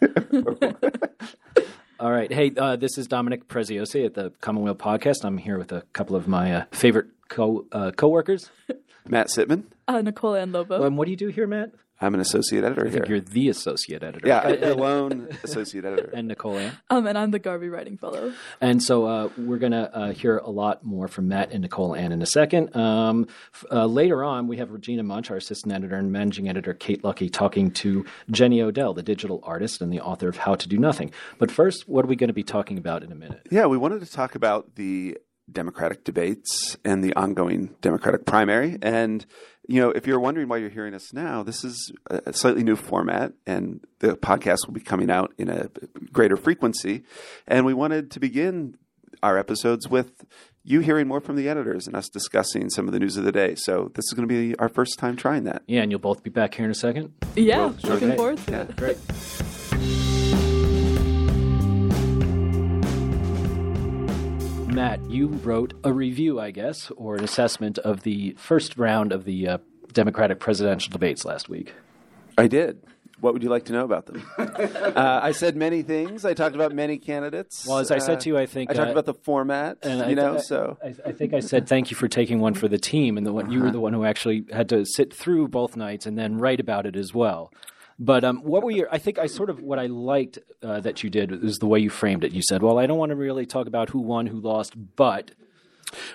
All right. Hey, uh, this is Dominic Preziosi at the Commonweal Podcast. I'm here with a couple of my uh, favorite co uh, coworkers. Matt Sitman. Uh, Nicole Ann Lobo. Um, what do you do here, Matt? I'm an associate editor I think here. you're the associate editor. Yeah, I'm the lone associate editor. And Nicole Ann. um, and I'm the Garvey Writing Fellow. And so uh, we're going to uh, hear a lot more from Matt and Nicole Ann in a second. Um, f- uh, later on, we have Regina Munch, our assistant editor, and managing editor Kate Lucky talking to Jenny Odell, the digital artist and the author of How to Do Nothing. But first, what are we going to be talking about in a minute? Yeah, we wanted to talk about the Democratic debates and the ongoing Democratic primary. And, you know, if you're wondering why you're hearing us now, this is a slightly new format, and the podcast will be coming out in a greater frequency. And we wanted to begin our episodes with you hearing more from the editors and us discussing some of the news of the day. So this is going to be our first time trying that. Yeah, and you'll both be back here in a second. Yeah, Well, sure looking thing. forward to Yeah. it. Great. Matt, you wrote a review, I guess, or an assessment of the first round of the uh, Democratic presidential debates last week. I did. What would you like to know about them? uh, I said many things. I talked about many candidates. Well, as I said to you, I think I talked uh, about the format. and I you know, th- so I, I think I said thank you for taking one for the team, and the one you were the one who actually had to sit through both nights and then write about it as well. But um, what were your? I think I sort of what I liked uh, that you did is the way you framed it. You said, "Well, I don't want to really talk about who won, who lost, but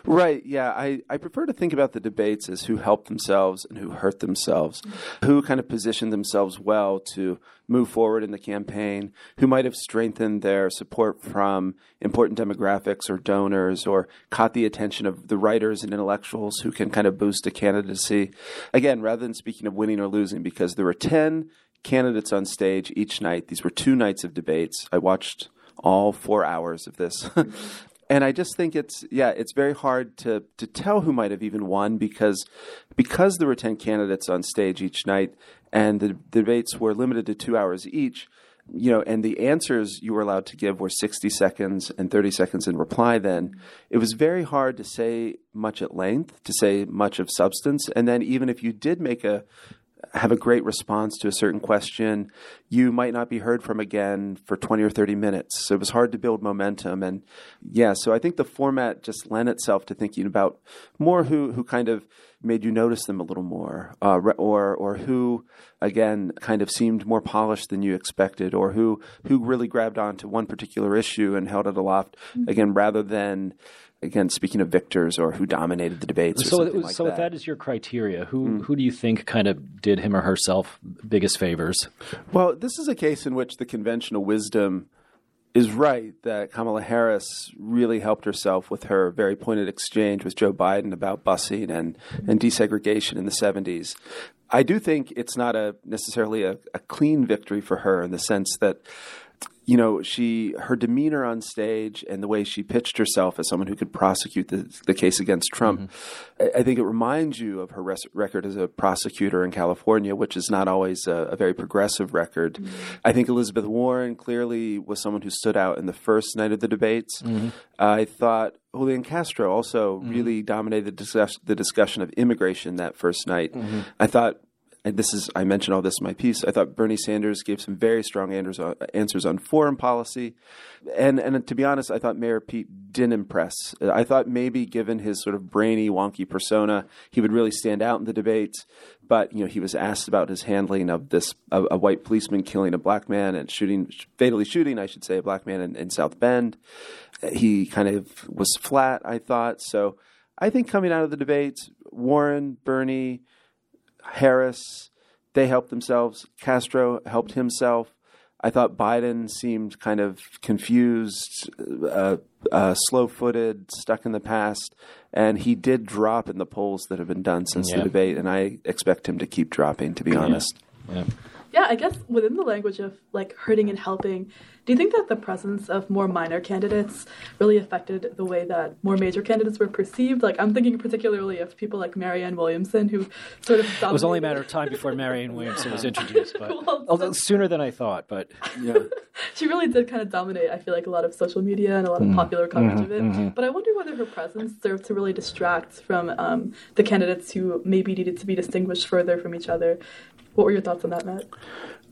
Right. Yeah. I, I prefer to think about the debates as who helped themselves and who hurt themselves, who kind of positioned themselves well to move forward in the campaign, who might have strengthened their support from important demographics or donors or caught the attention of the writers and intellectuals who can kind of boost a candidacy. Again, rather than speaking of winning or losing, because there were 10 candidates on stage each night. These were two nights of debates. I watched all four hours of this. And I just think it's yeah, it's very hard to to tell who might have even won because because there were ten candidates on stage each night and the debates were limited to two hours each. You know, and the answers you were allowed to give were 60 seconds and 30 seconds in reply. Then it was very hard to say much at length, to say much of substance. And then even if you did make a have a great response to a certain question, you might not be heard from again for 20 or 30 minutes. So it was hard to build momentum. And yeah, so I think the format just lent itself to thinking about more who, who kind of made you notice them a little more, uh, or, or who, again, kind of seemed more polished than you expected, or who, who really grabbed onto one particular issue and held it aloft, again, rather than. Again, speaking of victors or who dominated the debates, or so something was, like so that. if that is your criteria, who hmm. who do you think kind of did him or herself biggest favors? Well, this is a case in which the conventional wisdom is right that Kamala Harris really helped herself with her very pointed exchange with Joe Biden about busing and, and desegregation in the 70s. I do think it's not a necessarily a, a clean victory for her in the sense that you know, she her demeanor on stage and the way she pitched herself as someone who could prosecute the, the case against Trump, mm-hmm. I, I think it reminds you of her res- record as a prosecutor in California, which is not always a, a very progressive record. Mm-hmm. I think Elizabeth Warren clearly was someone who stood out in the first night of the debates. Mm-hmm. I thought Julian Castro also really dominated the, discuss- the discussion of immigration that first night. I thought this is I mentioned all this in my piece. I thought Bernie Sanders gave some very strong answers on, answers on foreign policy, and and to be honest, I thought Mayor Pete didn't impress. I thought maybe given his sort of brainy, wonky persona, he would really stand out in the debates. But you know, he was asked about his handling of this a, a white policeman killing a black man and shooting fatally shooting, I should say, a black man in, in South Bend. He kind of was flat. I thought so. I think coming out of the debates, Warren, Bernie. Harris, they helped themselves. Castro helped himself. I thought Biden seemed kind of confused, uh, uh, slow footed, stuck in the past. And he did drop in the polls that have been done since Yeah. the debate. And I expect him to keep dropping, to be honest. Yeah. Yeah, I guess within the language of like hurting and helping, do you think that the presence of more minor candidates really affected the way that more major candidates were perceived? Like I'm thinking particularly of people like Marianne Williamson, who sort of It was only a matter of time before Marianne Williamson was introduced, but Well, although sooner than I thought. But Yeah. she really did kind of dominate. I feel like a lot of social media and a lot of mm-hmm. popular coverage of it. Mm-hmm. Mm-hmm. But I wonder whether her presence served to really distract from um, the candidates who maybe needed to be distinguished further from each other. What were your thoughts on that, Matt?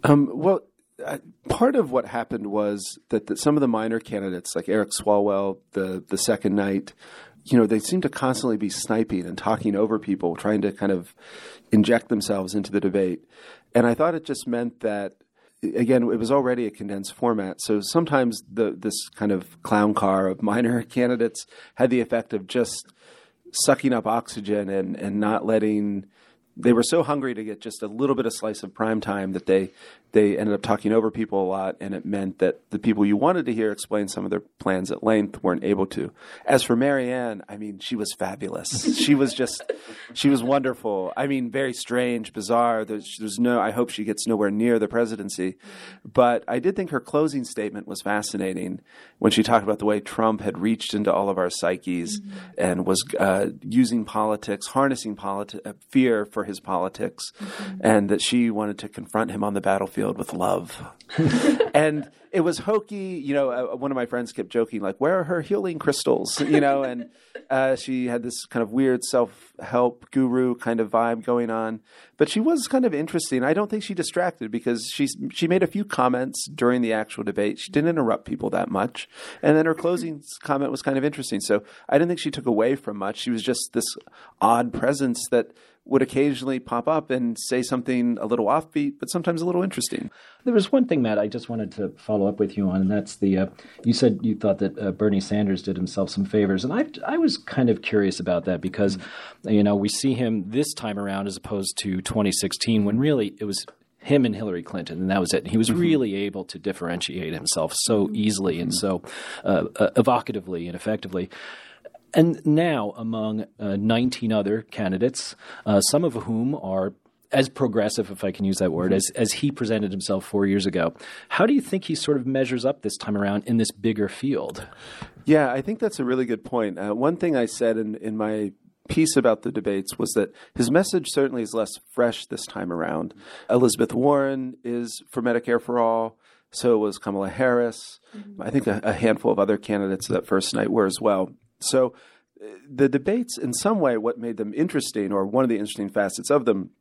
Um, well, uh, part of what happened was that, that some of the minor candidates, like Eric Swalwell, the the second night, you know, they seemed to constantly be sniping and talking over people, trying to kind of inject themselves into the debate. And I thought it just meant that again, it was already a condensed format. So sometimes the this kind of clown car of minor candidates had the effect of just sucking up oxygen and, and not letting they were so hungry to get just a little bit of slice of prime time that they they ended up talking over people a lot, and it meant that the people you wanted to hear explain some of their plans at length weren't able to. As for Marianne, I mean, she was fabulous. she was just, she was wonderful. I mean, very strange, bizarre. There's, there's no. I hope she gets nowhere near the presidency, but I did think her closing statement was fascinating when she talked about the way Trump had reached into all of our psyches mm-hmm. and was uh, using politics, harnessing politi- uh, fear for his politics, mm-hmm. and that she wanted to confront him on the battlefield filled with love. and it was hokey. You know, uh, one of my friends kept joking, like, "Where are her healing crystals?" You know, and uh, she had this kind of weird self-help guru kind of vibe going on. But she was kind of interesting. I don't think she distracted because she she made a few comments during the actual debate. She didn't interrupt people that much, and then her closing comment was kind of interesting. So I didn't think she took away from much. She was just this odd presence that would occasionally pop up and say something a little offbeat, but sometimes a little interesting. There was one thing, Matt, I just wanted to follow up with you on, and that's the uh, you said you thought that uh, Bernie Sanders did himself some favors, and I I was kind of curious about that because you know we see him this time around as opposed to 2016 when really it was him and Hillary Clinton, and that was it. He was mm-hmm. really able to differentiate himself so easily and so uh, uh evocatively and effectively. And now, among uh, 19 other candidates, uh, some of whom are as progressive, if I can use that word, mm-hmm. as, as he presented himself four years ago, how do you think he sort of measures up this time around in this bigger field? Yeah, I think that's a really good point. Uh, one thing I said in, in my piece about the debates was that his message certainly is less fresh this time around. Elizabeth Warren is for Medicare for All. So was Kamala Harris. Mm-hmm. I think a, a handful of other candidates that first night were as well. So uh, the debates, in some way, what made them interesting, or one of the interesting facets of them,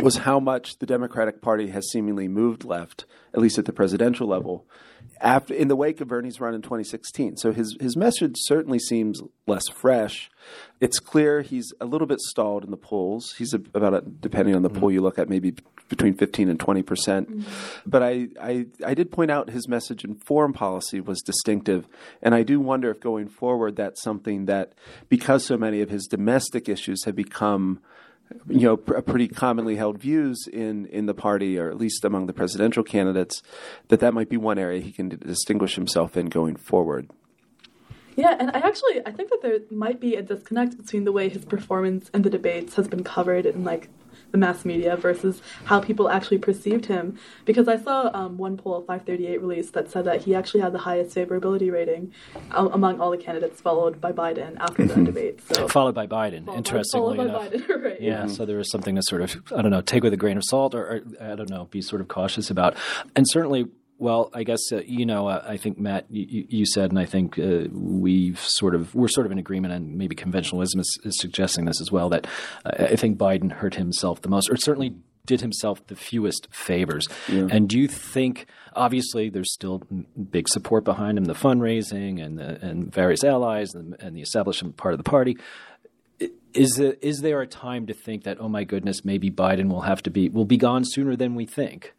was how much the Democratic Party has seemingly moved left, at least at the presidential level, after in the wake of Bernie's run in 2016. So his his message certainly seems less fresh. It's clear he's a little bit stalled in the polls. He's a, about a, depending on the mm-hmm. poll you look at, maybe between 15 and 20 percent. Mm-hmm. But I, I I did point out his message in foreign policy was distinctive, and I do wonder if going forward that's something that because so many of his domestic issues have become you know, pr- pretty commonly held views in, in the party, or at least among the presidential candidates, that that might be one area he can d- distinguish himself in going forward. Yeah, and I actually I think that there might be a disconnect between the way his performance in the debates has been covered in like the mass media versus how people actually perceived him. Because I saw um, one poll, 538 released, that said that he actually had the highest favorability rating among all the candidates, followed by Biden after the mm-hmm. debate. So followed by Biden, followed interestingly by, enough. Biden, right, yeah, yeah, so there was something to sort of I don't know take with a grain of salt, or, or I don't know, be sort of cautious about, and certainly well, I guess uh, you know. Uh, I think Matt, you, you, said, and I think uh, we've sort of we're sort of in agreement, and maybe conventional wisdom is, is suggesting this as well. That uh, I think Biden hurt himself the most, or certainly did himself the fewest favors. Yeah. And do you think, obviously, there's still big support behind him, the fundraising and the, and various allies and, and the establishment part of the party. Is there a time to think that oh my goodness maybe Biden will have to be will be gone sooner than we think?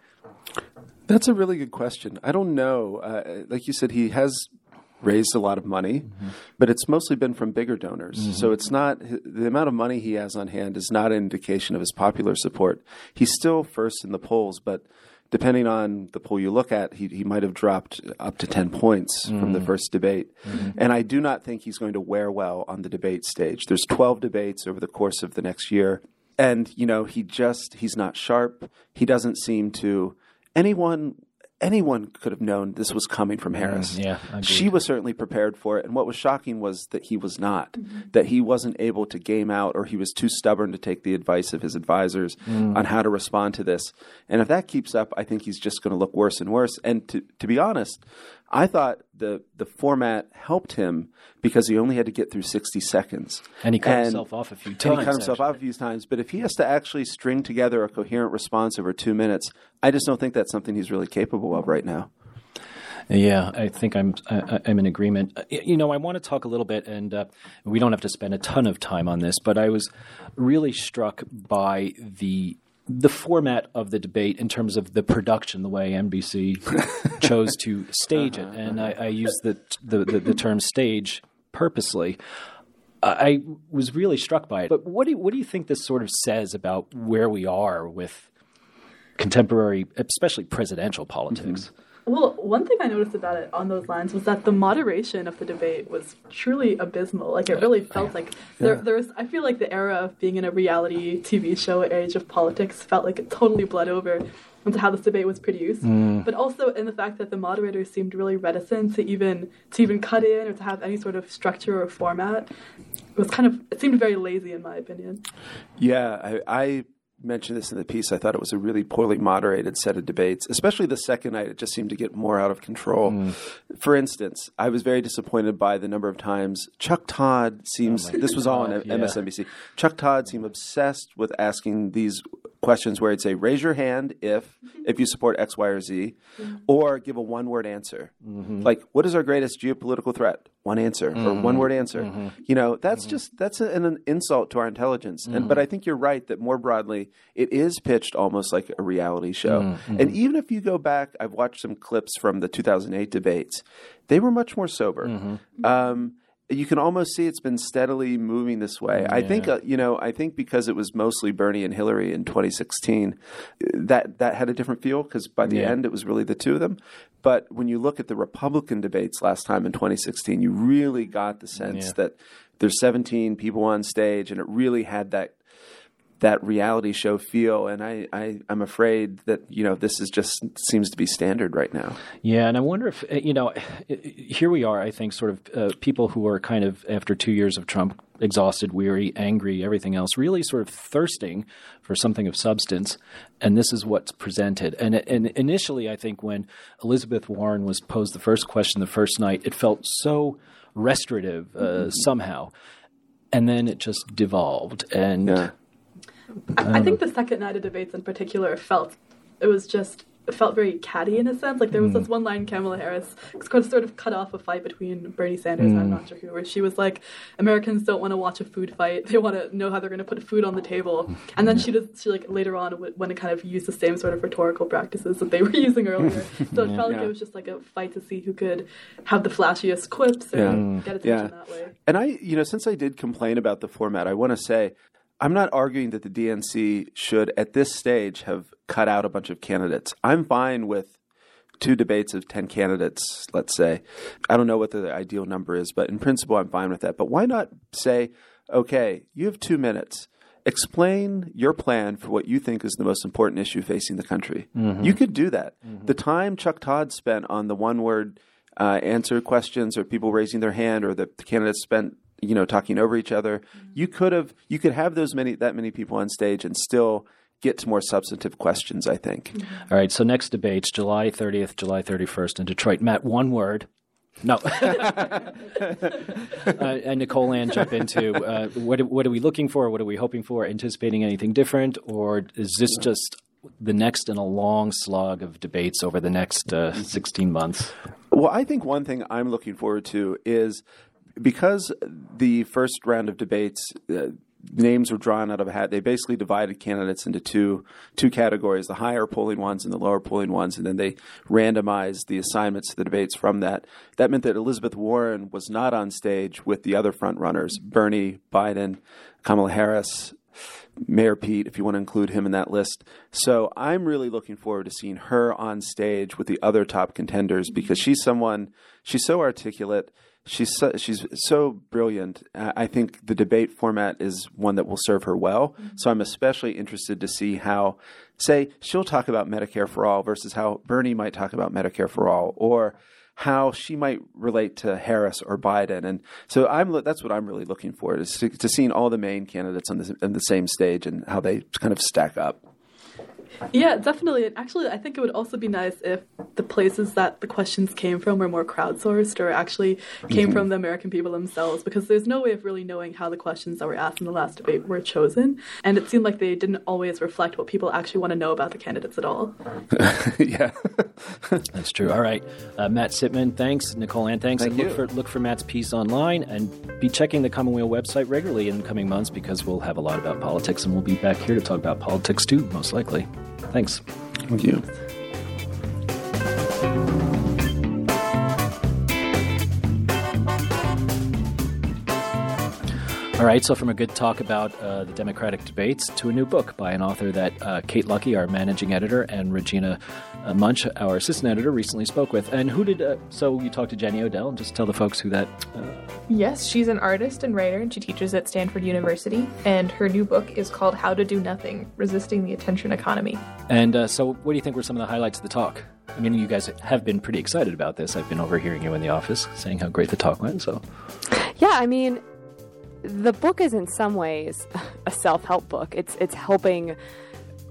That's a really good question. I don't know. Uh, like you said, he has raised a lot of money, mm-hmm. but it's mostly been from bigger donors. Mm-hmm. So it's not the amount of money he has on hand is not an indication of his popular support. He's still first in the polls, but depending on the poll you look at, he, he might have dropped up to 10 points mm-hmm. from the mm. first debate. Mm-hmm. And I do not think he's going to wear well on the debate stage. There's 12 debates over the course of the next year. And, you know, he just, he's not sharp. He doesn't seem to anyone anyone could have known this was coming from mm, Harris. Mm, yeah, she was certainly prepared for it. And what was shocking was that he was not, mm-hmm. that he wasn't able to game out, or he was too stubborn to take the advice of his advisors mm. on how to respond to this. And if that keeps up, I think he's just going to look worse and worse. And to to be honest, I thought the the format helped him because he only had to get through 60 seconds. And he cut himself off a few And times. he cut himself actually. off a few times. But if he has to actually string together a coherent response over two minutes, I just don't think that's something he's really capable of right now. Yeah, I think I'm I, I'm in agreement. Uh, You know, I want to talk a little bit, and uh, we don't have to spend a ton of time on this, but I was really struck by the the format of the debate in terms of the production, the way NBC chose to stage it, uh-huh, and uh-huh. I, I use the, the the the term stage purposely. I was really struck by it. But what do you, what do you think this sort of says about where we are with contemporary, especially presidential politics? Mm-hmm. Well, one thing I noticed about it on those lines was that the moderation of the debate was truly abysmal. Like it really felt like there, there was. I feel like the era of being in a reality TV show age of politics felt like it totally bled over into how this debate was produced. Mm. But also in the fact that the moderators seemed really reticent to even to even cut in or to have any sort of structure or format. It was kind of. It seemed very lazy, in my opinion. Yeah, I, I mentioned this in the piece. I thought it was a really poorly moderated set of debates, especially the second night. It just seemed to get more out of control. Mm. For instance, I was very disappointed by the number of times Chuck Todd seems. Oh this was all on yeah. MSNBC. Chuck Todd seemed obsessed with asking these questions where he'd say, "Raise your hand if if you support X, Y, or Z," mm-hmm. or give a one word answer. Mm-hmm. Like, what is our greatest geopolitical threat? One answer or mm-hmm. one word answer. You know, that's just that's a, an insult to our intelligence. And but I think you're right that more broadly, it is pitched almost like a reality show. And even if you go back, I've watched some clips from the 2008 debates. They were much more sober. Um, you can almost see it's been steadily moving this way. I think uh, you know. I think because it was mostly Bernie and Hillary in 2016, that that had a different feel because by the Yeah. end it was really the two of them. But when you look at the Republican debates last time in 2016, you really got the sense Yeah. that there's 17 people on stage, and it really had that that reality show feel. And I, I I'm afraid that you know this is just seems to be standard right now. Yeah, and I wonder if uh, you know, here we are. I think sort of uh, people who are kind of after two years of Trump, exhausted, weary, angry, everything else, really sort of thirsting for something of substance, and this is what's presented. And and initially, I think when Elizabeth Warren was posed the first question the first night, it felt so restorative uh, somehow, and then it just devolved. And Yeah. I, I think um, the second night of debates in particular felt it was just it felt very catty in a sense. Like there was this mm. one line Kamala Harris sort of cut off a fight between Bernie Sanders and I'm mm. not sure who, where she was like, "Americans don't want to watch a food fight; they want to know how they're going to put food on the table." And then she does she like later on when it kind of used the same sort of rhetorical practices that they were using earlier. So it felt like Yeah. it was just like a fight to see who could have the flashiest quips or Yeah. get attention Yeah. that way. And I, you know, since I did complain about the format, I want to say I'm not arguing that the DNC should, at this stage, have cut out a bunch of candidates. I'm fine with two debates of 10 candidates, let's say. I don't know what the ideal number is, but in principle, I'm fine with that. But why not say, okay, you have two minutes. Explain your plan for what you think is the most important issue facing the country. You could do that. The time Chuck Todd spent on the one word uh, answer questions or people raising their hand or the candidates spent you know talking over each other you could have you could have those many that many people on stage and still get to more substantive questions i think All right, so next debates July 30th, July 31st in Detroit. Matt, one word. No. uh, and Nicole Ann, jump into uh, what, what are we looking for? What are we hoping for? Anticipating anything different? Or is this just the next in a long slog of debates over the next uh, 16 months? well i think one thing i'm looking forward to is because the first round of debates uh, names were drawn out of a hat they basically divided candidates into two two categories the higher polling ones and the lower polling ones and then they randomized the assignments to the debates from that that meant that elizabeth warren was not on stage with the other front runners bernie biden kamala harris Mayor Pete, if you want to include him in that list. So I'm really looking forward to seeing her on stage with the other top contenders because she's someone, she's so articulate. She's so, she's so brilliant. I I think the debate format is one that will serve her well. Mm-hmm. So I'm especially interested to see how, say, she'll talk about Medicare for all versus how Bernie might talk about Medicare for all, or how she might relate to Harris or Biden, and so I'm that's what I'm really looking for is to, to seeing all the main candidates on the on the same stage and how they kind of stack up. Yeah, definitely. And actually, I think it would also be nice if the places that the questions came from were more crowdsourced or actually came mm-hmm. from the American people themselves, because there's no way of really knowing how the questions that were asked in the last debate were chosen. And it seemed like they didn't always reflect what people actually want to know about the candidates at all. yeah. That's true. All right. Uh, Matt Sitman, thanks. Nicole Ann, thanks. Thank and look for, look for Matt's piece online and be checking the Commonweal website regularly in the coming months because we'll have a lot about politics and we'll be back here to talk about politics too, most likely. Thanks. Thank you. All right, so from a good talk about uh, the Democratic debates to a new book by an author that uh, Kate Lucky, our managing editor, and Regina uh, Munch, our assistant editor, recently spoke with. And who did, uh, so you talked to Jenny Odell, and just tell the folks who that. Uh, yes, she's an artist and writer, and she teaches at Stanford University. And her new book is called How to Do Nothing Resisting the Attention Economy. And uh, so, what do you think were some of the highlights of the talk? I mean, you guys have been pretty excited about this. I've been overhearing you in the office saying how great the talk went. So, yeah, I mean, the book is in some ways a self-help book. It's it's helping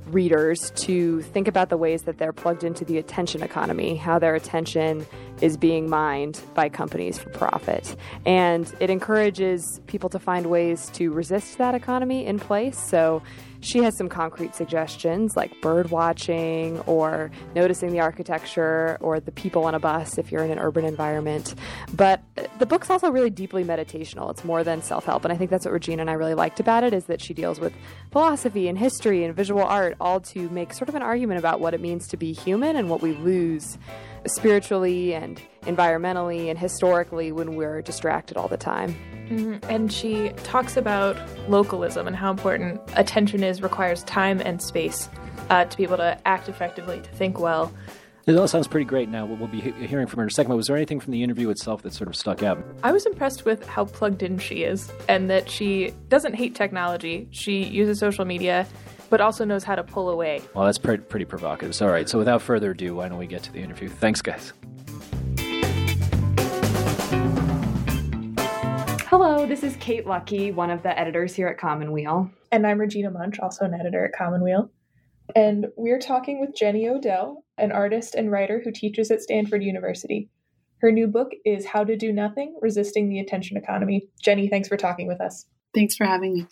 readers to think about the ways that they're plugged into the attention economy, how their attention is being mined by companies for profit. And it encourages people to find ways to resist that economy in place. So she has some concrete suggestions like bird watching or noticing the architecture or the people on a bus if you're in an urban environment. But the book's also really deeply meditational. It's more than self-help, and I think that's what Regina and I really liked about it is that she deals with philosophy and history and visual art all to make sort of an argument about what it means to be human and what we lose spiritually and environmentally and historically when we're distracted all the time. Mm-hmm. And she talks about localism and how important attention is, requires time and space uh, to be able to act effectively, to think well. It all sounds pretty great now. We'll be hearing from her in a second. But was there anything from the interview itself that sort of stuck out? I was impressed with how plugged in she is and that she doesn't hate technology. She uses social media but also knows how to pull away. Well, that's pretty, pretty provocative. So, all right, so without further ado, why don't we get to the interview? Thanks, guys. Hello, this is Kate Lucky, one of the editors here at Commonweal. And I'm Regina Munch, also an editor at Commonweal. And we're talking with Jenny Odell, an artist and writer who teaches at Stanford University. Her new book is How to Do Nothing Resisting the Attention Economy. Jenny, thanks for talking with us. Thanks for having me.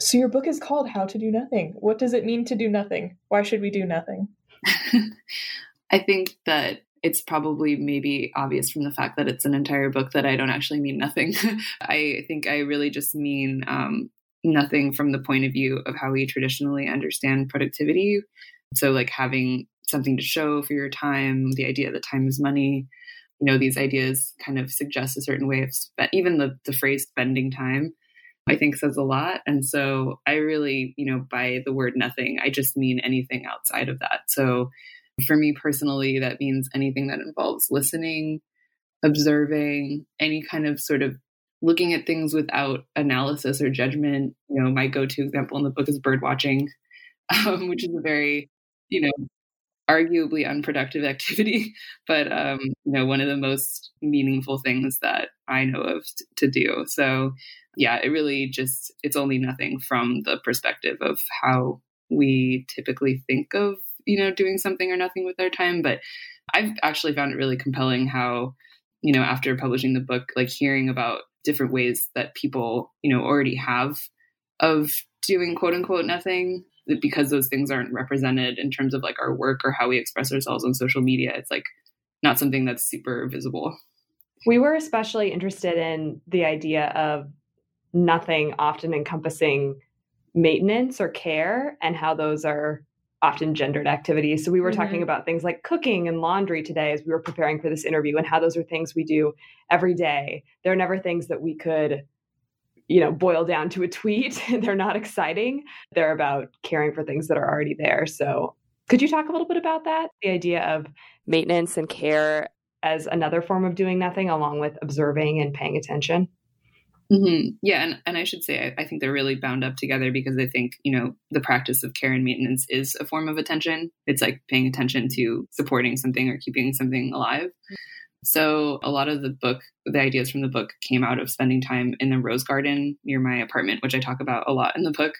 So your book is called How to Do Nothing. What does it mean to do nothing? Why should we do nothing? I think that it's probably maybe obvious from the fact that it's an entire book that I don't actually mean nothing. I think I really just mean um, nothing from the point of view of how we traditionally understand productivity. So, like having something to show for your time, the idea that time is money. You know, these ideas kind of suggest a certain way of spe- even the the phrase spending time I think says a lot. And so I really, you know, by the word nothing, I just mean anything outside of that. So for me personally, that means anything that involves listening, observing, any kind of sort of looking at things without analysis or judgment. You know, my go to example in the book is bird watching, um, which is a very, you know, arguably unproductive activity, but um, you know, one of the most meaningful things that I know of t- to do. So yeah, it really just, it's only nothing from the perspective of how we typically think of, you know, doing something or nothing with our time. But I've actually found it really compelling how, you know, after publishing the book, like hearing about different ways that people, you know, already have of doing quote unquote nothing because those things aren't represented in terms of like our work or how we express ourselves on social media. It's like not something that's super visible. We were especially interested in the idea of nothing often encompassing maintenance or care and how those are often gendered activities. So we were mm-hmm. talking about things like cooking and laundry today as we were preparing for this interview and how those are things we do every day. They're never things that we could you know boil down to a tweet. They're not exciting. They're about caring for things that are already there. So could you talk a little bit about that? The idea of maintenance and care as another form of doing nothing along with observing and paying attention? Mm-hmm. Yeah, and, and I should say, I, I, think they're really bound up together because I think, you know, the practice of care and maintenance is a form of attention. It's like paying attention to supporting something or keeping something alive. So a lot of the book, the ideas from the book came out of spending time in the rose garden near my apartment, which I talk about a lot in the book.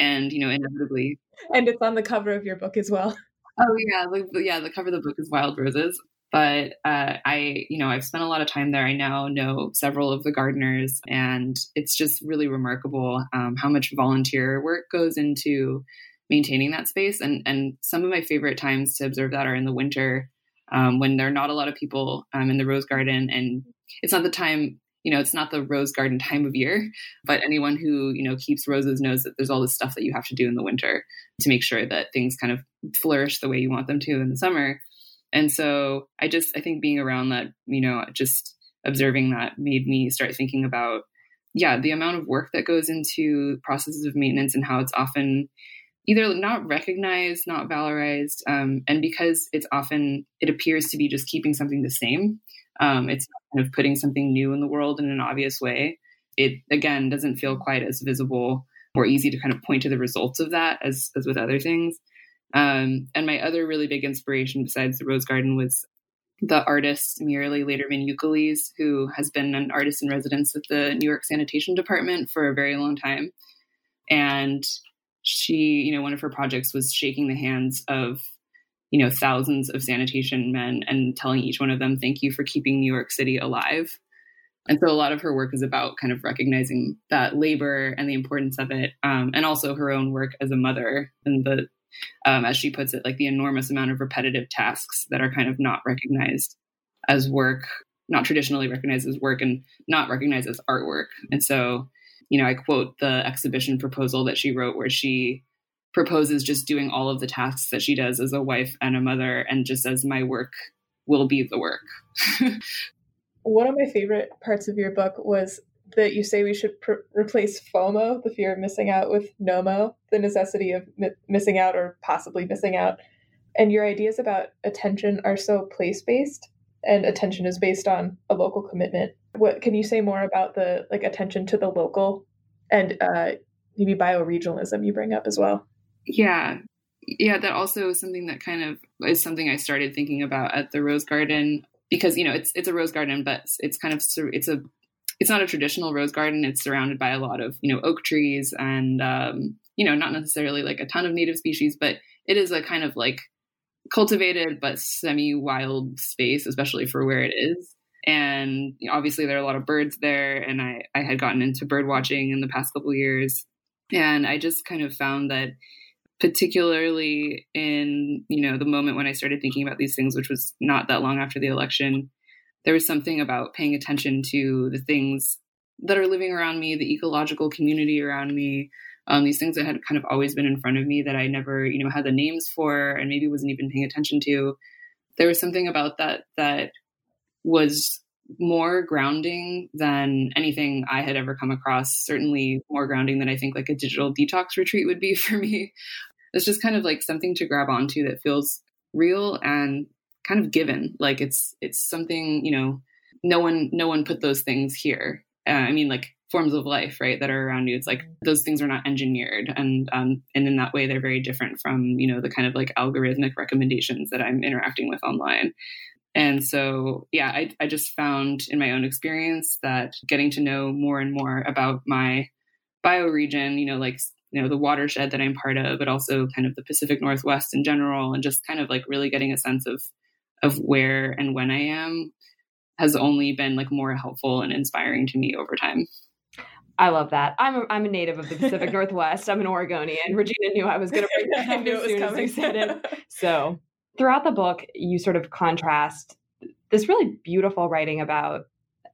and you know inevitably and it's on the cover of your book as well oh yeah the, yeah the cover of the book is wild roses but uh, i you know i've spent a lot of time there i now know several of the gardeners and it's just really remarkable um, how much volunteer work goes into maintaining that space and and some of my favorite times to observe that are in the winter um, when there are not a lot of people um, in the rose garden. And it's not the time you know it's not the rose garden time of year but anyone who you know keeps roses knows that there's all this stuff that you have to do in the winter to make sure that things kind of flourish the way you want them to in the summer. And so i just i think being around that you know just observing that made me start thinking about yeah the amount of work that goes into processes of maintenance and how it's often either not recognized not valorized um, and because it's often it appears to be just keeping something the same um, it's kind of putting something new in the world in an obvious way. It again doesn't feel quite as visible or easy to kind of point to the results of that as as with other things. Um, and my other really big inspiration besides the Rose Garden was the artist Mierle Laderman Ukeles, who has been an artist in residence at the New York Sanitation Department for a very long time. And she, you know, one of her projects was shaking the hands of you know thousands of sanitation men and telling each one of them thank you for keeping new york city alive. And so a lot of her work is about kind of recognizing that labor and the importance of it um, and also her own work as a mother and the um, as she puts it like the enormous amount of repetitive tasks that are kind of not recognized as work not traditionally recognized as work and not recognized as artwork. And so you know i quote the exhibition proposal that she wrote where she proposes just doing all of the tasks that she does as a wife and a mother and just says, my work will be the work. One of my favorite parts of your book was that you say we should pr- replace FOMO, the fear of missing out, with NOMO, the necessity of mi- missing out or possibly missing out. And your ideas about attention are so place based, and attention is based on a local commitment. What can you say more about the like attention to the local and uh, maybe bioregionalism you bring up as well? Yeah. Yeah, that also is something that kind of is something I started thinking about at the Rose Garden because you know it's it's a rose garden, but it's kind of it's a it's not a traditional rose garden. It's surrounded by a lot of you know oak trees and um, you know not necessarily like a ton of native species, but it is a kind of like cultivated but semi-wild space, especially for where it is. And obviously there are a lot of birds there, and I I had gotten into bird watching in the past couple years, and I just kind of found that particularly in you know the moment when i started thinking about these things which was not that long after the election there was something about paying attention to the things that are living around me the ecological community around me um, these things that had kind of always been in front of me that i never you know had the names for and maybe wasn't even paying attention to. There was something about that that was more grounding than anything I had ever come across. Certainly more grounding than I think like a digital detox retreat would be for me. It's just kind of like something to grab onto that feels real and kind of given. Like it's it's something you know no one no one put those things here. Uh, i mean like forms of life right that are around you. It's like those things are not engineered and um and in that way they're very different from you know the kind of like algorithmic recommendations that i'm interacting with online and so yeah i, I just found in my own experience that getting to know more and more about my bioregion you know like you know the watershed that I'm part of, but also kind of the Pacific Northwest in general, and just kind of like really getting a sense of of where and when I am has only been like more helpful and inspiring to me over time. I love that. I'm a, I'm a native of the Pacific Northwest. I'm an Oregonian. Regina knew I was going to bring that up as soon coming. as you said it. So throughout the book, you sort of contrast this really beautiful writing about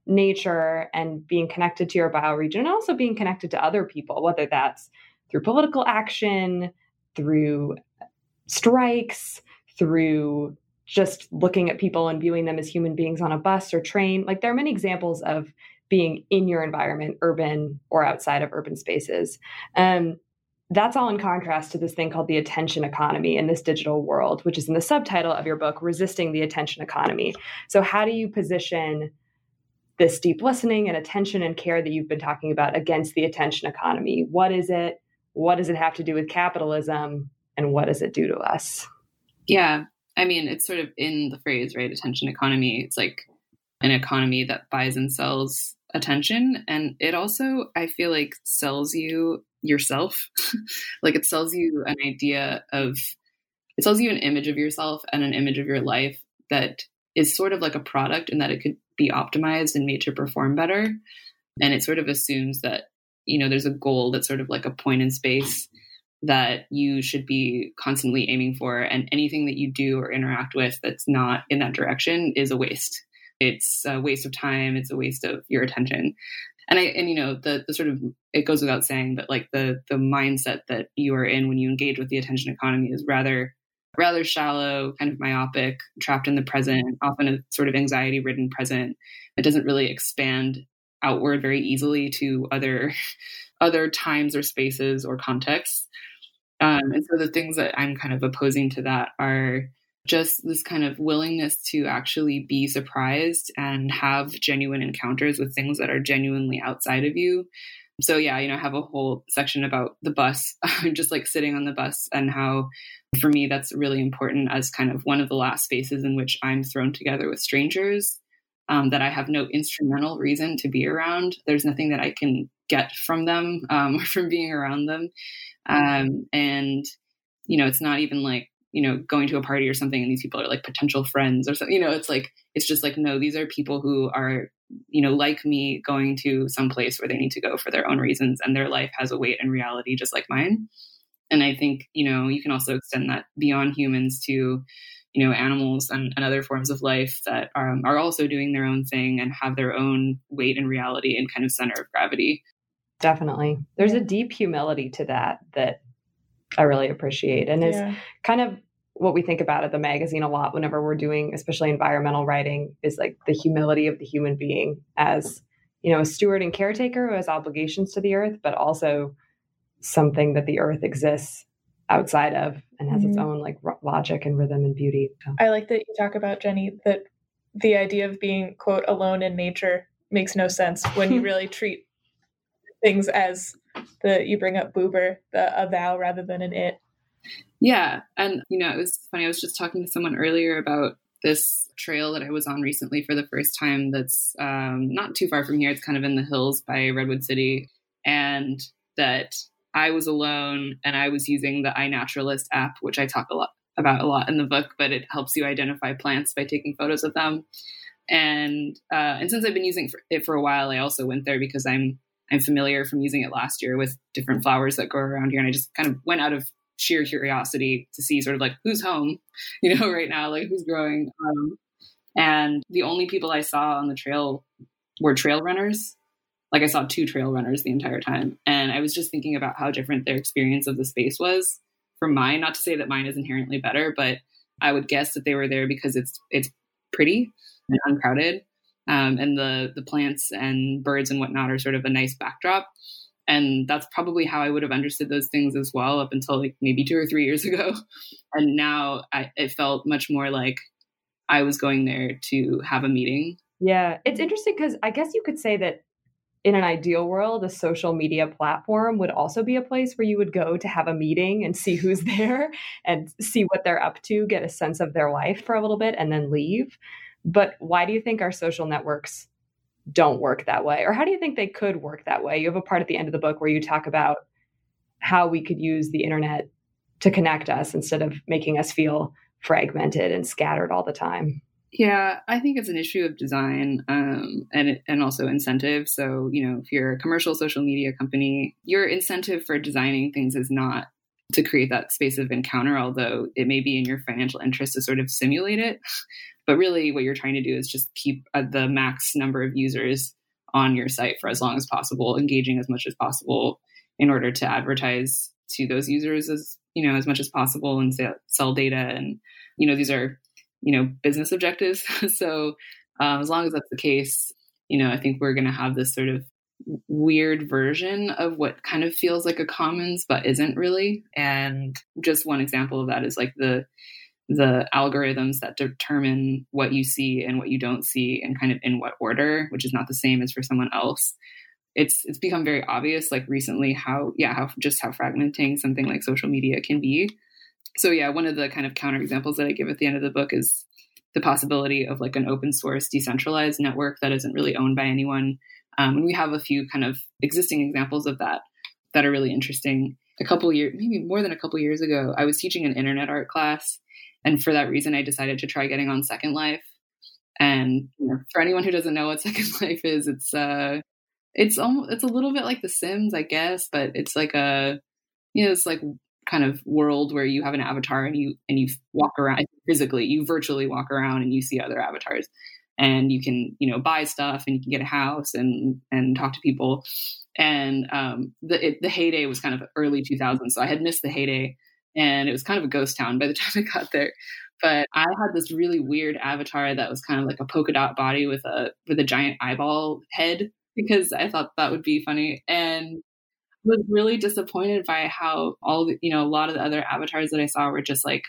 nature and being connected to your bioregion and also being connected to other people, whether that's through political action, through strikes, through just looking at people and viewing them as human beings on a bus or train. Like there are many examples of being in your environment, urban or outside of urban spaces. Um, that's all in contrast to this thing called the attention economy in this digital world, which is in the subtitle of your book, Resisting the Attention Economy. So, how do you position this deep listening and attention and care that you've been talking about against the attention economy? What is it? what does it have to do with capitalism and what does it do to us? Yeah. I mean, it's sort of in the phrase, right? Attention economy. It's like an economy that buys and sells attention and it also i feel like sells you yourself. Like it sells you an idea of it sells you an image of yourself and an image of your life that is sort of like a product and that it could be optimized and made to perform better. And it sort of assumes that you know there's a goal that's sort of like a point in space that you should be constantly aiming for and anything that you do or interact with that's not in that direction is a waste it's a waste of time it's a waste of your attention. And i and you know the the sort of it goes without saying but like the the mindset that you are in when you engage with the attention economy is rather rather shallow kind of myopic trapped in the present often a sort of anxiety ridden present. It doesn't really expand outward very easily to other other times or spaces or contexts. Um, and so the things that i'm kind of opposing to that are just this kind of willingness to actually be surprised and have genuine encounters with things that are genuinely outside of you. So yeah, you know, I have a whole section about the bus, just like sitting on the bus and how for me that's really important as kind of one of the last spaces in which I'm thrown together with strangers um, that I have no instrumental reason to be around. There's nothing that I can get from them um, or from being around them. Um, and, you know, it's not even like you know, going to a party or something and these people are like potential friends or something, you know, it's like, it's just like, no, these are people who are, you know, like me going to some place where they need to go for their own reasons and their life has a weight and reality just like mine. And I think, you know, you can also extend that beyond humans to, you know, animals and, and other forms of life that um, are also doing their own thing and have their own weight and reality and kind of center of gravity. Definitely. There's a deep humility to that that I really appreciate and yeah. is kind of what we think about at the magazine a lot whenever we're doing especially environmental writing is like the humility of the human being as you know a steward and caretaker who has obligations to the earth but also something that the earth exists outside of and has mm-hmm. its own like r- logic and rhythm and beauty i like that you talk about jenny that the idea of being quote alone in nature makes no sense when you really treat things as the you bring up Buber the a thou rather than an it yeah. And, you know, it was funny. I was just talking to someone earlier about this trail that I was on recently for the first time that's um, not too far from here. It's kind of in the hills by Redwood City. And that I was alone and I was using the iNaturalist app, which I talk a lot about a lot in the book, but it helps you identify plants by taking photos of them. And uh, and since I've been using it for a while, I also went there because I'm I'm familiar from using it last year with different flowers that grow around here, and I just kind of went out of sheer curiosity to see sort of like who's home, you know, right now, like who's growing. Um, and the only people I saw on the trail were trail runners. Like I saw two trail runners the entire time. And I was just thinking about how different their experience of the space was from mine. Not to say that mine is inherently better, but I would guess that they were there because it's it's pretty and uncrowded. Um, and the the plants and birds and whatnot are sort of a nice backdrop and that's probably how i would have understood those things as well up until like maybe two or three years ago. And now I, it felt much more like i was going there to have a meeting. Yeah it's interesting because i guess you could say that in an ideal world a social media platform would also be a place where you would go to have a meeting and see who's there and see what they're up to get a sense of their life for a little bit and then leave. But why do you think our social networks don't work that way? Or how do you think they could work that way? You have a part at the end of the book where you talk about how we could use the internet to connect us instead of making us feel fragmented and scattered all the time. Yeah, I think it's an issue of design um, and and also incentive. So you know, if you're a commercial social media company, your incentive for designing things is not to create that space of encounter, although it may be in your financial interest to sort of simulate it. But really, what you're trying to do is just keep uh, the max number of users on your site for as long as possible, engaging as much as possible in order to advertise to those users as you know as much as possible and sell data. And you know these are you know business objectives. so um, as long as that's the case, you know I think we're going to have this sort of weird version of what kind of feels like a commons but isn't really. And just one example of that is like the the algorithms that determine what you see and what you don't see and kind of in what order which is not the same as for someone else. It's it's become very obvious like recently how yeah how just how fragmenting something like social media can be. So yeah one of the kind of counter examples that i give at the end of the book is the possibility of like an open source decentralized network that isn't really owned by anyone Um, and we have a few kind of existing examples of that that are really interesting. A couple years, maybe more than a couple years ago, I was teaching an internet art class, and for that reason, I decided to try getting on Second Life. And you know, for anyone who doesn't know what Second Life is, it's uh, it's almost it's a little bit like The Sims, I guess, but it's like a you know, it's like kind of world where you have an avatar and you and you walk around physically you virtually walk around and you see other avatars and you can you know buy stuff and you can get a house and and talk to people. And um, the it, the heyday was kind of early 2000s so i had missed the heyday and it was kind of a ghost town by the time i got there. But i had this really weird avatar that was kind of like a polka dot body with a with a giant eyeball head because i thought that would be funny. And was really disappointed by how all the, you know a lot of the other avatars that I saw were just like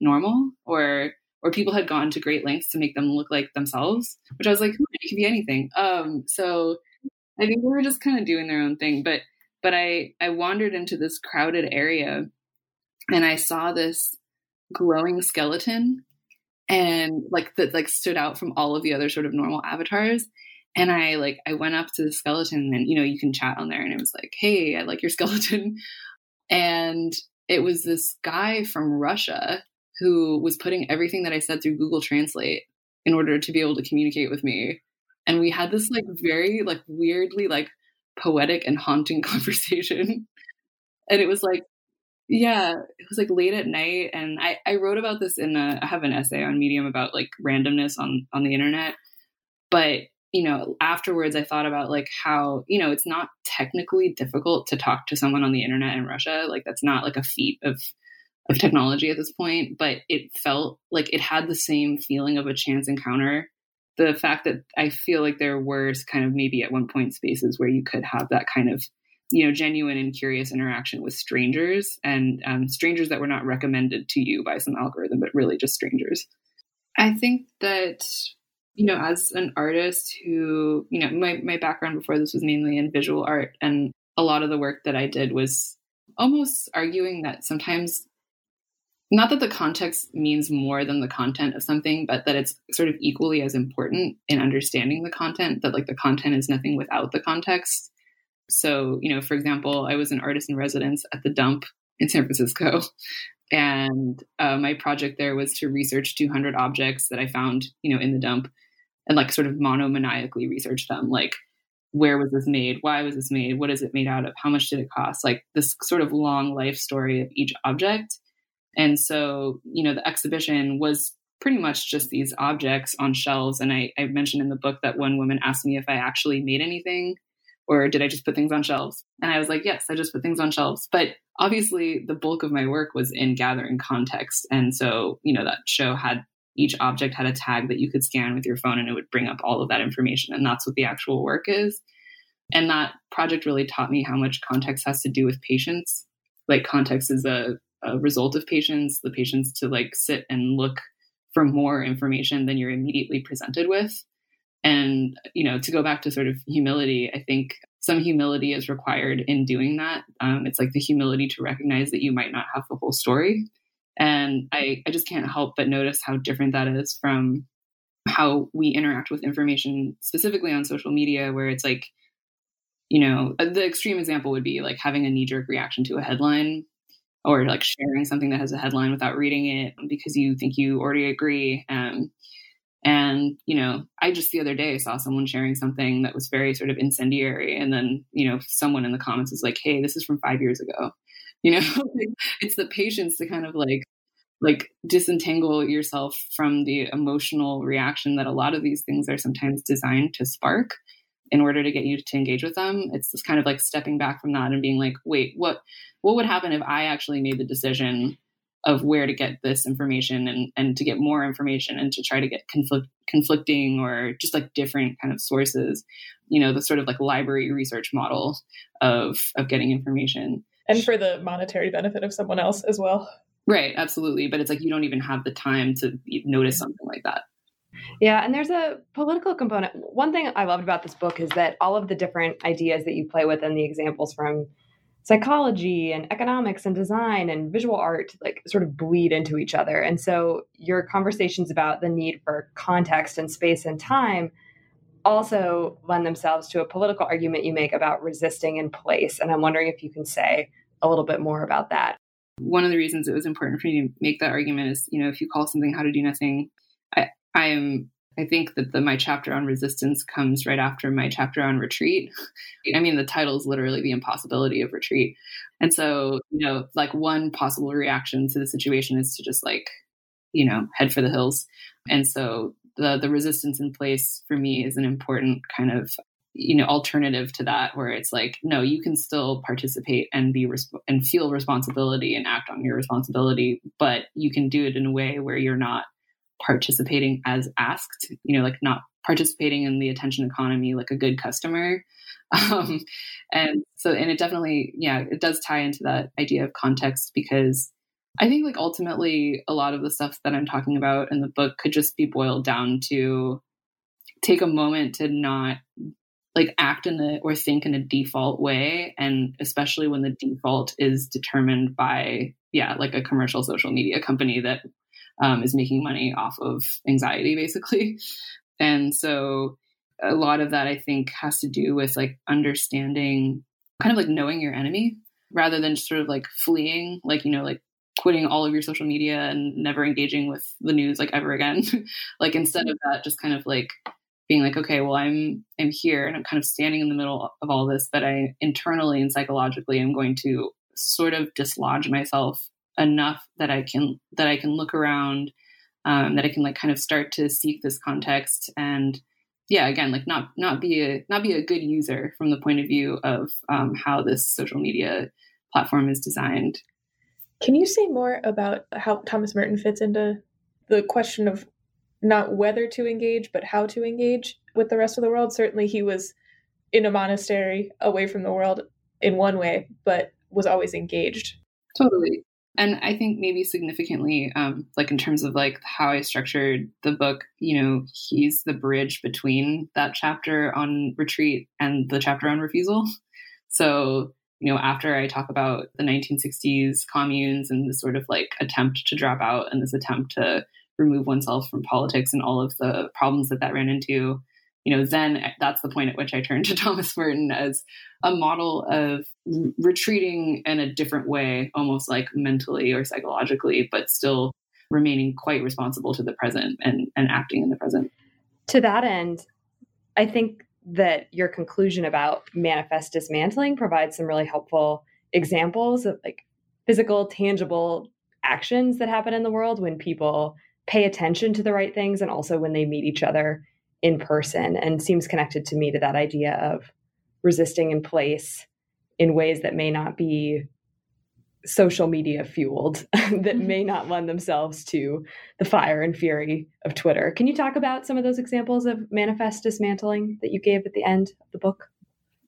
normal or or people had gone to great lengths to make them look like themselves, which I was like, it could be anything. Um, so I think they were just kind of doing their own thing. But but I I wandered into this crowded area and I saw this glowing skeleton and like that like stood out from all of the other sort of normal avatars and I like I went up to the skeleton and you know you can chat on there and it was like, "Hey, I like your skeleton." And it was this guy from Russia who was putting everything that I said through Google Translate in order to be able to communicate with me. And we had this like very like weirdly like poetic and haunting conversation. and it was like yeah, it was like late at night and I I wrote about this in a I have an essay on Medium about like randomness on on the internet. But you know, afterwards I thought about like how, you know, it's not technically difficult to talk to someone on the internet in Russia. Like that's not like a feat of of technology at this point, but it felt like it had the same feeling of a chance encounter. The fact that I feel like there were kind of maybe at one point spaces where you could have that kind of, you know, genuine and curious interaction with strangers and um, strangers that were not recommended to you by some algorithm, but really just strangers. I think that you know, as an artist who, you know, my, my background before this was mainly in visual art, and a lot of the work that I did was almost arguing that sometimes, not that the context means more than the content of something, but that it's sort of equally as important in understanding the content, that like the content is nothing without the context. So, you know, for example, I was an artist in residence at the dump in San Francisco. And uh, my project there was to research 200 objects that I found, you know, in the dump and like sort of monomaniacally research them like where was this made why was this made what is it made out of how much did it cost like this sort of long life story of each object and so you know the exhibition was pretty much just these objects on shelves and I, I mentioned in the book that one woman asked me if i actually made anything or did i just put things on shelves and i was like yes i just put things on shelves but obviously the bulk of my work was in gathering context and so you know that show had each object had a tag that you could scan with your phone and it would bring up all of that information. And that's what the actual work is. And that project really taught me how much context has to do with patience. Like context is a, a result of patience, the patience to like sit and look for more information than you're immediately presented with. And, you know, to go back to sort of humility, I think some humility is required in doing that. Um, it's like the humility to recognize that you might not have the whole story and I, I just can't help but notice how different that is from how we interact with information, specifically on social media, where it's like, you know, the extreme example would be like having a knee jerk reaction to a headline or like sharing something that has a headline without reading it because you think you already agree. Um, and, you know, I just the other day saw someone sharing something that was very sort of incendiary. And then, you know, someone in the comments is like, hey, this is from five years ago you know it's the patience to kind of like like disentangle yourself from the emotional reaction that a lot of these things are sometimes designed to spark in order to get you to engage with them it's this kind of like stepping back from that and being like wait what what would happen if i actually made the decision of where to get this information and and to get more information and to try to get conflict conflicting or just like different kind of sources you know the sort of like library research model of of getting information and for the monetary benefit of someone else as well. Right, absolutely. But it's like you don't even have the time to notice mm-hmm. something like that. Yeah, and there's a political component. One thing I loved about this book is that all of the different ideas that you play with and the examples from psychology and economics and design and visual art like sort of bleed into each other. And so your conversations about the need for context and space and time also lend themselves to a political argument you make about resisting in place. And I'm wondering if you can say a little bit more about that. One of the reasons it was important for me to make that argument is, you know, if you call something how to do nothing, I, I am I think that the my chapter on resistance comes right after my chapter on retreat. I mean, the title is literally the impossibility of retreat. And so, you know, like one possible reaction to the situation is to just like, you know, head for the hills. And so the the resistance in place for me is an important kind of you know alternative to that where it's like no you can still participate and be resp- and feel responsibility and act on your responsibility but you can do it in a way where you're not participating as asked, you know, like not participating in the attention economy like a good customer. Um, and so, and it definitely, yeah, it does tie into that idea of context because I think like ultimately a lot of the stuff that I'm talking about in the book could just be boiled down to take a moment to not like act in a or think in a default way and especially when the default is determined by yeah like a commercial social media company that um, is making money off of anxiety, basically. And so a lot of that, I think, has to do with like understanding, kind of like knowing your enemy rather than just sort of like fleeing, like, you know, like quitting all of your social media and never engaging with the news like ever again. like instead of that, just kind of like being like, okay, well, I'm I'm here and I'm kind of standing in the middle of all this, but I internally and psychologically I'm going to sort of dislodge myself enough that I can that I can look around, um, that I can like kind of start to seek this context and yeah, again, like not not be a not be a good user from the point of view of um, how this social media platform is designed. Can you say more about how Thomas Merton fits into the question of not whether to engage, but how to engage with the rest of the world? Certainly, he was in a monastery away from the world in one way, but was always engaged. Totally and i think maybe significantly um, like in terms of like how i structured the book you know he's the bridge between that chapter on retreat and the chapter on refusal. So you know after i talk about the 1960s communes and this sort of like attempt to drop out and this attempt to remove oneself from politics and all of the problems that that ran into you know, then that's the point at which I turned to Thomas Merton as a model of retreating in a different way, almost like mentally or psychologically, but still remaining quite responsible to the present and, and acting in the present. To that end, I think that your conclusion about manifest dismantling provides some really helpful examples of like physical, tangible actions that happen in the world when people pay attention to the right things and also when they meet each other in person and seems connected to me to that idea of resisting in place in ways that may not be social media fueled that mm-hmm. may not lend themselves to the fire and fury of Twitter. Can you talk about some of those examples of manifest dismantling that you gave at the end of the book?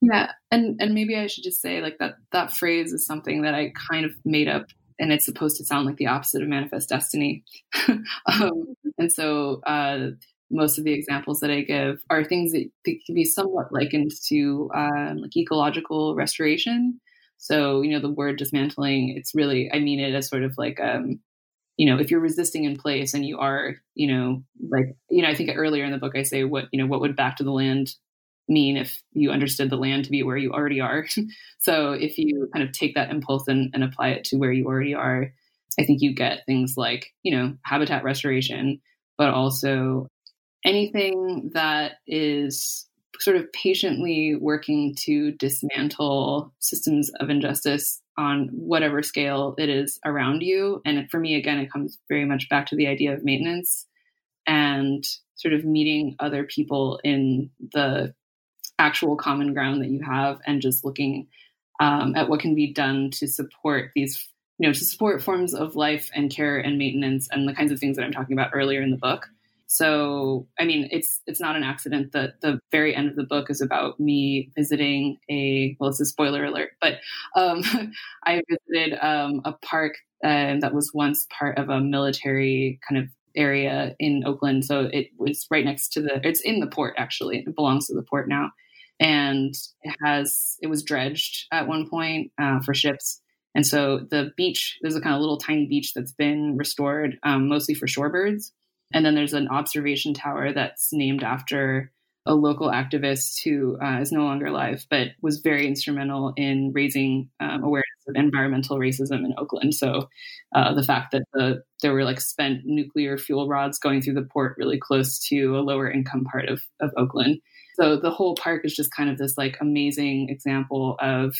Yeah, and and maybe I should just say like that that phrase is something that I kind of made up and it's supposed to sound like the opposite of manifest destiny. um, and so uh, most of the examples that I give are things that, can be somewhat likened to um, like ecological restoration. So, you know, the word dismantling, it's really, I mean it as sort of like, um, you know, if you're resisting in place and you are, you know, like, you know, I think earlier in the book I say what, you know, what would back to the land mean if you understood the land to be where you already are. so if you kind of take that impulse and, and apply it to where you already are, I think you get things like, you know, habitat restoration, but also anything that is sort of patiently working to dismantle systems of injustice on whatever scale it is around you. And for me, again, it comes very much back to the idea of maintenance and sort of meeting other people in the actual common ground that you have and just looking um, at what can be done to support these, you know, to support forms of life and care and maintenance and the kinds of things that I'm talking about earlier in the book. So, I mean, it's it's not an accident that the very end of the book is about me visiting a well, it's a spoiler alert, but um, I visited um, a park uh, that was once part of a military kind of area in Oakland. So it was right next to the. It's in the port actually. It belongs to the port now, and it has it was dredged at one point uh, for ships. And so the beach, there's a kind of little tiny beach that's been restored, um, mostly for shorebirds. And then there's an observation tower that's named after a local activist who uh, is no longer alive, but was very instrumental in raising um, awareness of environmental racism in Oakland. So uh, the fact that the there were like spent nuclear fuel rods going through the port really close to a lower income part of, of Oakland. So the whole park is just kind of this like amazing example of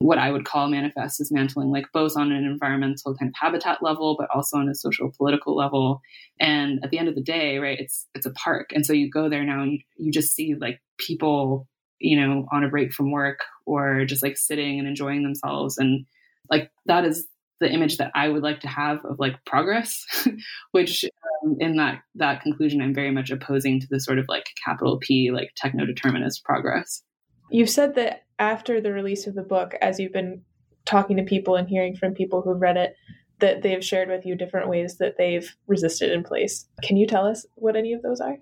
what I would call manifest dismantling, like both on an environmental kind of habitat level, but also on a social political level. And at the end of the day, right, it's it's a park, and so you go there now and you, you just see like people, you know, on a break from work or just like sitting and enjoying themselves, and like that is the image that I would like to have of like progress, which um, in that that conclusion, I'm very much opposing to the sort of like capital P like techno determinist progress. You've said that after the release of the book, as you've been talking to people and hearing from people who've read it, that they've shared with you different ways that they've resisted in place. Can you tell us what any of those are?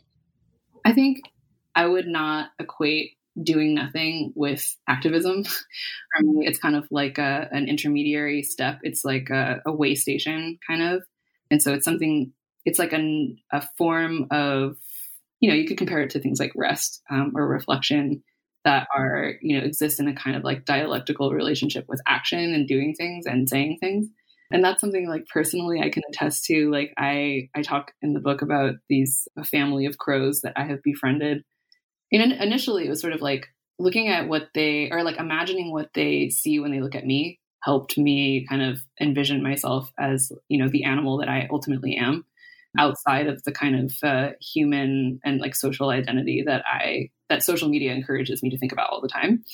I think I would not equate doing nothing with activism. For me, it's kind of like a, an intermediary step. It's like a, a, way station, kind of. And so it's something, it's like an, a form of, you know, you could compare it to things like rest um, or reflection that are you know exist in a kind of like dialectical relationship with action and doing things and saying things. And that's something like personally i can attest to. Like i i talk in the book about these a family of crows that i have befriended. And initially it was sort of like looking at what they or like imagining what they see when they look at me helped me kind of envision myself as you know the animal that i ultimately am outside of the kind of uh, human and like social identity that I that social media encourages me to think about all the time.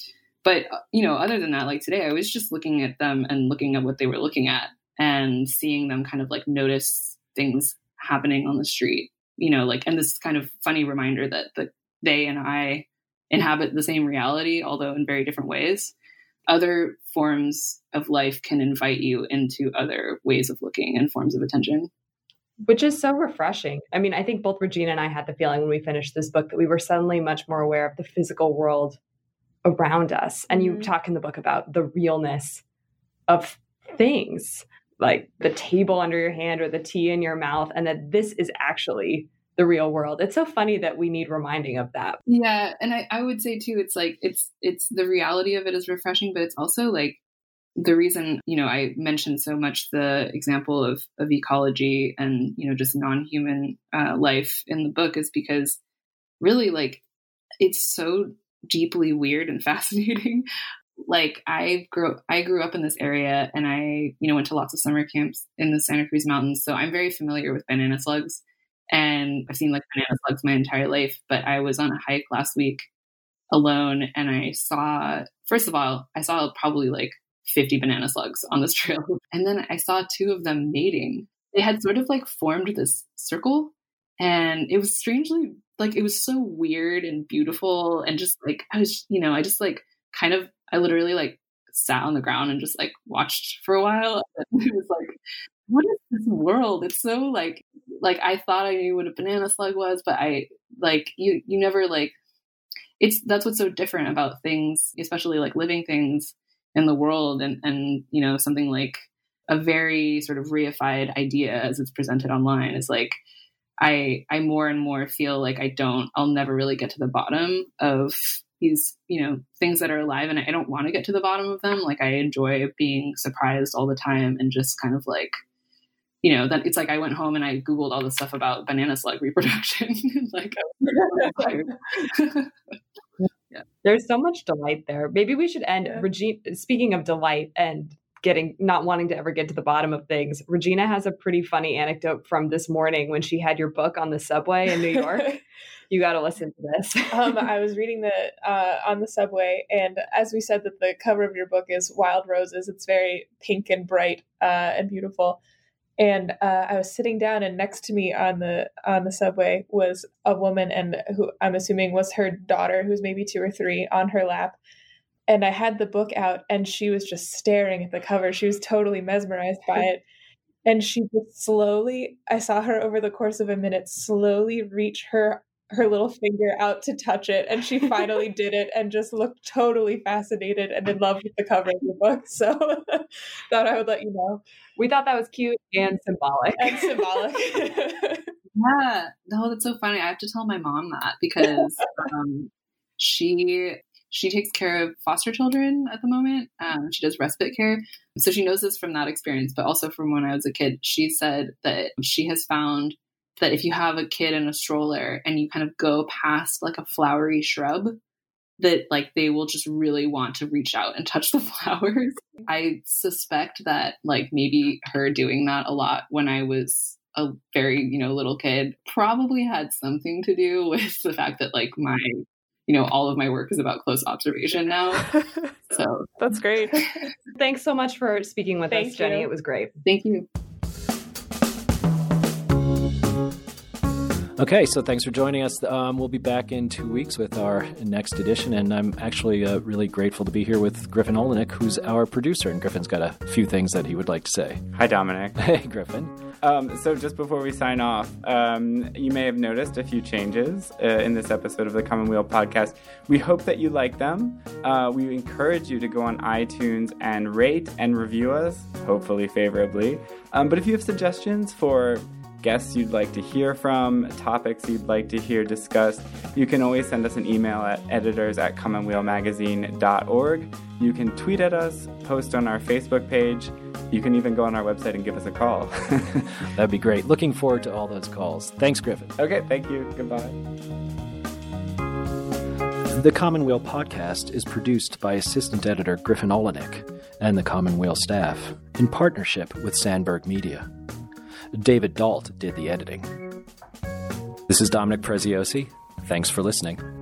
But uh, you know, other than that, like today, I was just looking at them and looking at what they were looking at and seeing them kind of like notice things happening on the street. You know, like and this kind of funny reminder that that they and I inhabit the same reality, although in very different ways. Other forms of life can invite you into other ways of looking and forms of attention which is so refreshing. I mean, I think both Regina and I had the feeling when we finished this book that we were suddenly much more aware of the physical world around us. And you mm-hmm. talk in the book about the realness of things, like the table under your hand or the tea in your mouth, and that this is actually the real world. It's so funny that we need reminding of that. Yeah, and I, I would say too, it's like it's it's the reality of it is refreshing, but it's also like the reason you know i mentioned so much the example of, of ecology and you know just non-human uh, life in the book is because really like it's so deeply weird and fascinating. Like i grew i grew up in this area and i you know went to lots of summer camps in the santa cruz mountains. So i'm very familiar with banana slugs and i've seen like banana slugs my entire life but i was on a hike last week alone and i saw first of all i saw probably like 50 banana slugs on this trail. And then I saw two of them mating. They had sort of like formed this circle and it was strangely like it was so weird and beautiful and just like I was, you know, I just like kind of I literally like sat on the ground and just like watched for a while. And it was like, what is this world? It's so like like I thought I knew what a banana slug was, but I like you you never like it's that's what's so different about things, especially like living things in the world and and you know something like a very sort of reified idea as it's presented online is like I I more and more feel like I don't I'll never really get to the bottom of these you know things that are alive and I don't want to get to the bottom of them. Like I enjoy being surprised all the time and just kind of like you know that it's like I went home and I googled all the stuff about banana slug reproduction. Like yeah. There's so much delight there. Maybe we should end. Yeah. Regina, speaking of delight and getting not wanting to ever get to the bottom of things, Regina has a pretty funny anecdote from this morning when she had your book on the subway in New York. you got to listen to this. um, I was reading the uh, on the subway, and as we said, that the cover of your book is wild roses. It's very pink and bright uh, and beautiful and uh, I was sitting down, and next to me on the on the subway was a woman, and who I'm assuming was her daughter, who's maybe two or three, on her lap. And I had the book out, and she was just staring at the cover. She was totally mesmerized by it, and she just slowly. I saw her over the course of a minute slowly reach her her little finger out to touch it, and she finally did it and just looked totally fascinated and in love with the cover of the book. So thought I would let you know. We thought that was cute and symbolic. And symbolic. yeah, no, that's so funny. I have to tell my mom that because um, she she takes care of foster children at the moment. Um, she does respite care. So she knows this from that experience, but also from when I was a kid. She said that she has found that if you have a kid in a stroller and you kind of go past like a flowery shrub, that like they will just really want to reach out and touch the flowers. I suspect that like maybe her doing that a lot when I was a very, you know, little kid probably had something to do with the fact that like my you know, all of my work is about close observation now. So that's great. Thanks so much for speaking with Thank us, Jenny. you. It was great. thank you. Okay, so thanks for joining us. Um, we'll be back in two weeks with our next edition, and I'm actually uh, really grateful to be here with Griffin Oleynick, who's our producer. And Griffin's got a few things that he would like to say. Hi, Dominic. Hey, Griffin. Um, so, just before we sign off, um, you may have noticed a few changes uh, in this episode of the Commonweal podcast. We hope that you like them. Uh, we encourage you to go on iTunes and rate and review us, hopefully favorably. Um, but if you have suggestions for guests you'd like to hear from, topics you'd like to hear discussed, you can always send us an email at editors at commonwealmagazine.org. You can tweet at us, post on our Facebook page. You can even go on our website and give us a call. That'd be great. Looking forward to all those calls. Thanks, Griffin. okay, thank you. Goodbye. The Commonweal podcast is produced by assistant editor Griffin Oleynick and the Commonweal staff in partnership with Sandberg Media. David Dalt did the editing. This is Dominic Preziosi. Thanks for listening.